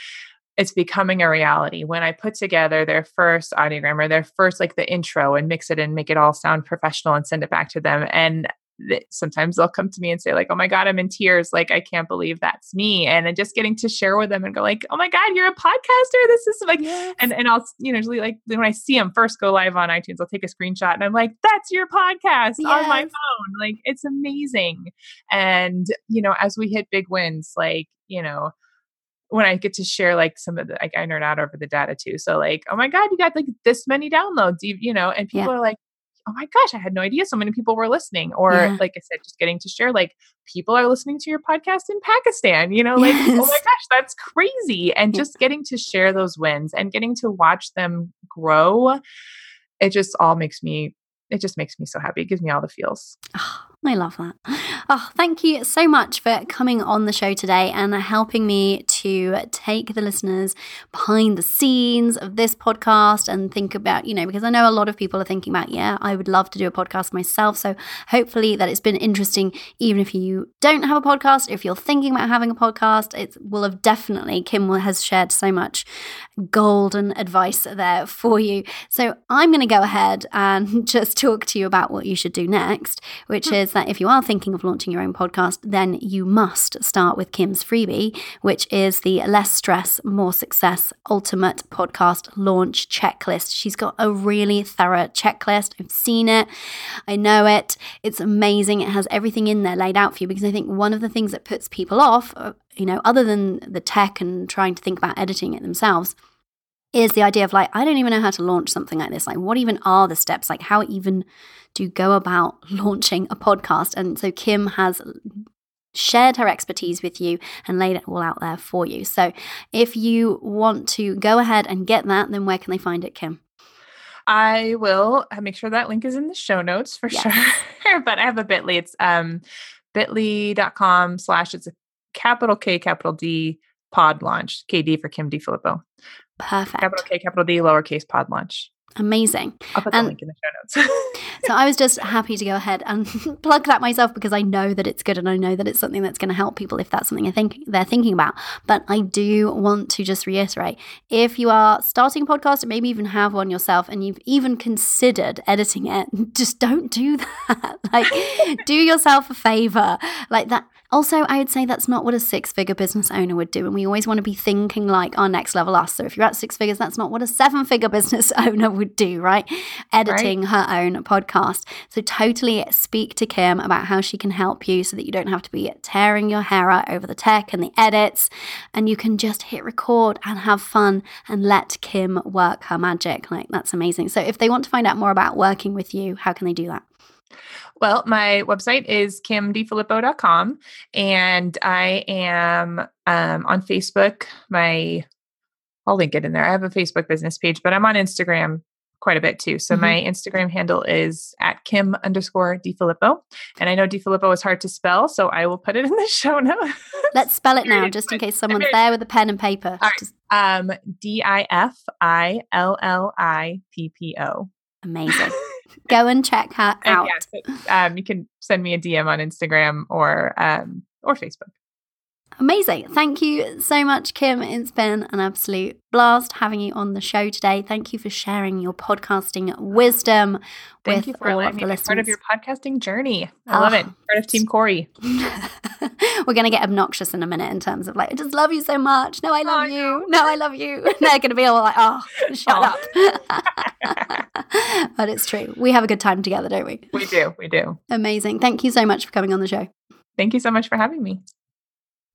it's becoming a reality. When i put together their first audiogram or their first like the intro and mix it and make it all sound professional and send it back to them and sometimes they'll come to me and say like oh my god i'm in tears. Like i can't believe that's me. And then just getting to share with them and go like oh my god you're a podcaster? This is like yes. and and i'll you know usually like when i see them first go live on itunes i'll take a screenshot and i'm like that's your podcast yes. on my phone. Like it's amazing. And you know as we hit big wins like you know when I get to share like some of the, like I nerd out over the data too. So like, oh my God, you got like this many downloads, you, you know, and people yeah. are like, oh my gosh, I had no idea so many people were listening. Or yeah. like I said, just getting to share, like people are listening to your podcast in Pakistan, you know, like, yes. oh my gosh, that's crazy. And just getting to share those wins and getting to watch them grow, it just all makes me, it just makes me so happy. It gives me all the feels. Oh, I love that. Oh, thank you so much for coming on the show today and helping me to take the listeners behind the scenes of this podcast and think about, you know, because I know a lot of people are thinking about, yeah, I would love to do a podcast myself. So hopefully that it's been interesting, even if you don't have a podcast, if you're thinking about having a podcast, it will have definitely, Kim has shared so much golden advice there for you. So I'm going to go ahead and just talk to you about what you should do next, which hmm. is that if you are thinking of launching your own podcast, then you must start with Kim's freebie, which is the Less Stress, More Success Ultimate Podcast Launch Checklist. She's got a really thorough checklist. I've seen it, I know it. It's amazing. It has everything in there laid out for you because I think one of the things that puts people off, uh, you know, other than the tech and trying to think about editing it themselves, is the idea of like, I don't even know how to launch something like this. Like, what even are the steps? Like, how even do go about launching a podcast? And so Kim has shared her expertise with you and laid it all out there for you. So if you want to go ahead and get that, then where can they find it, Kim? I will uh, make sure that link is in the show notes for yes. sure. but I have a bit.ly. It's um bit.ly.com slash it's a capital K, capital D pod launch. KD for Kim DiFillippo. Perfect. Capital K, capital D, lowercase pod launch. Amazing. I'll put the and link in the show notes. so I was just happy to go ahead and plug that myself because I know that it's good and I know that it's something that's going to help people if that's something I think they're thinking about. But I do want to just reiterate if you are starting a podcast or maybe even have one yourself and you've even considered editing it, just don't do that. like do yourself a favor. Like that also, I would say that's not what a six figure business owner would do. And we always want to be thinking like our next level us. So if you're at six figures, that's not what a seven figure business owner would do, right? Editing right. her own podcast. So totally speak to Kim about how she can help you so that you don't have to be tearing your hair out over the tech and the edits. And you can just hit record and have fun and let Kim work her magic. Like, that's amazing. So if they want to find out more about working with you, how can they do that? Well, my website is kimdifillippo.com and I am um, on Facebook. My I'll link it in there. I have a Facebook business page, but I'm on Instagram quite a bit too. So mm-hmm. my Instagram handle is at Kim underscore DiFillippo. And I know DiFillippo is hard to spell, so I will put it in the show notes. Let's spell it now, just in case someone's there with a pen and paper. Just... Um, D I F I L L I P P O. Amazing. Go and check her out. um, you can send me a DM on Instagram or um, or Facebook. Amazing. Thank you so much, Kim. It's been an absolute blast having you on the show today. Thank you for sharing your podcasting wisdom Thank with all of the listeners. Part of your podcasting journey. I oh. love it. Ah. Part of Team Cori. We're going to get obnoxious in a minute in terms of like, I just love you so much. No, I love oh, you. No. no, I love you. They're going to be all like, oh, shut oh. up. but it's true. We have a good time together, don't we? We do. We do. Amazing. Thank you so much for coming on the show. Thank you so much for having me.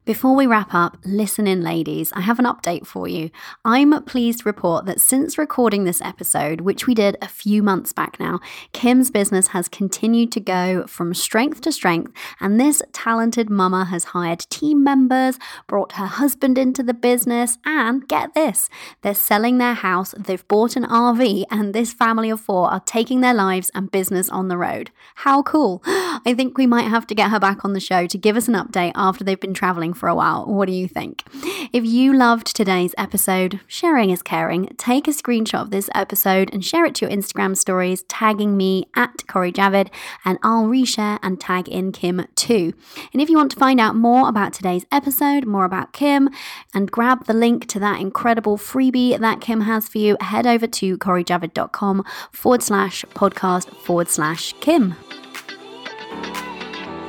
Before we wrap up, listen in, ladies. I have an update for you. I'm pleased to report that since recording this episode, which we did a few months back now, Kim's business has continued to go from strength to strength, and this talented mama has hired team members, brought her husband into the business, and get this, they're selling their house, they've bought an RV, and this family of four are taking their lives and business on the road. How cool! I think we might have to get her back on the show to give us an update after they've been traveling for a while. What do you think? If you loved today's episode, sharing is caring. Take a screenshot of this episode and share it to your Instagram stories, tagging me at Cori Javid, and I'll reshare and tag in Kim too. And if you want to find out more about today's episode, more about Kim, and grab the link to that incredible freebie that Kim has for you, head over to corijavid.com forward slash podcast forward slash Kim.